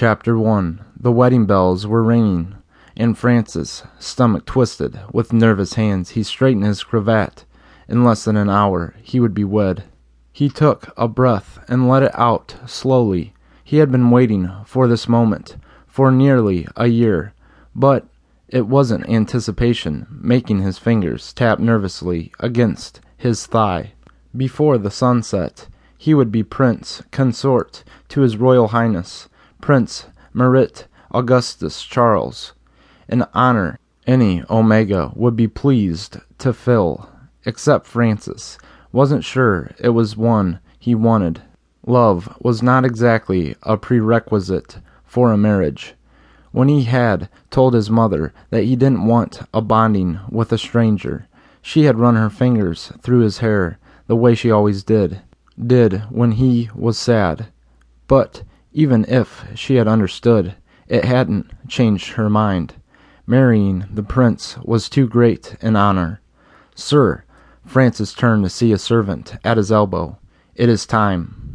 Chapter 1 The wedding bells were ringing, and Francis, stomach twisted, with nervous hands he straightened his cravat. In less than an hour he would be wed. He took a breath and let it out slowly. He had been waiting for this moment for nearly a year, but it wasn't anticipation making his fingers tap nervously against his thigh. Before the sun set he would be Prince Consort to His Royal Highness Prince Merritt Augustus Charles, an honor any Omega would be pleased to fill, except Francis wasn't sure it was one he wanted. Love was not exactly a prerequisite for a marriage. When he had told his mother that he didn't want a bonding with a stranger, she had run her fingers through his hair the way she always did, did when he was sad. But even if she had understood, it hadn't changed her mind. Marrying the prince was too great an honor. Sir, Francis turned to see a servant at his elbow. It is time.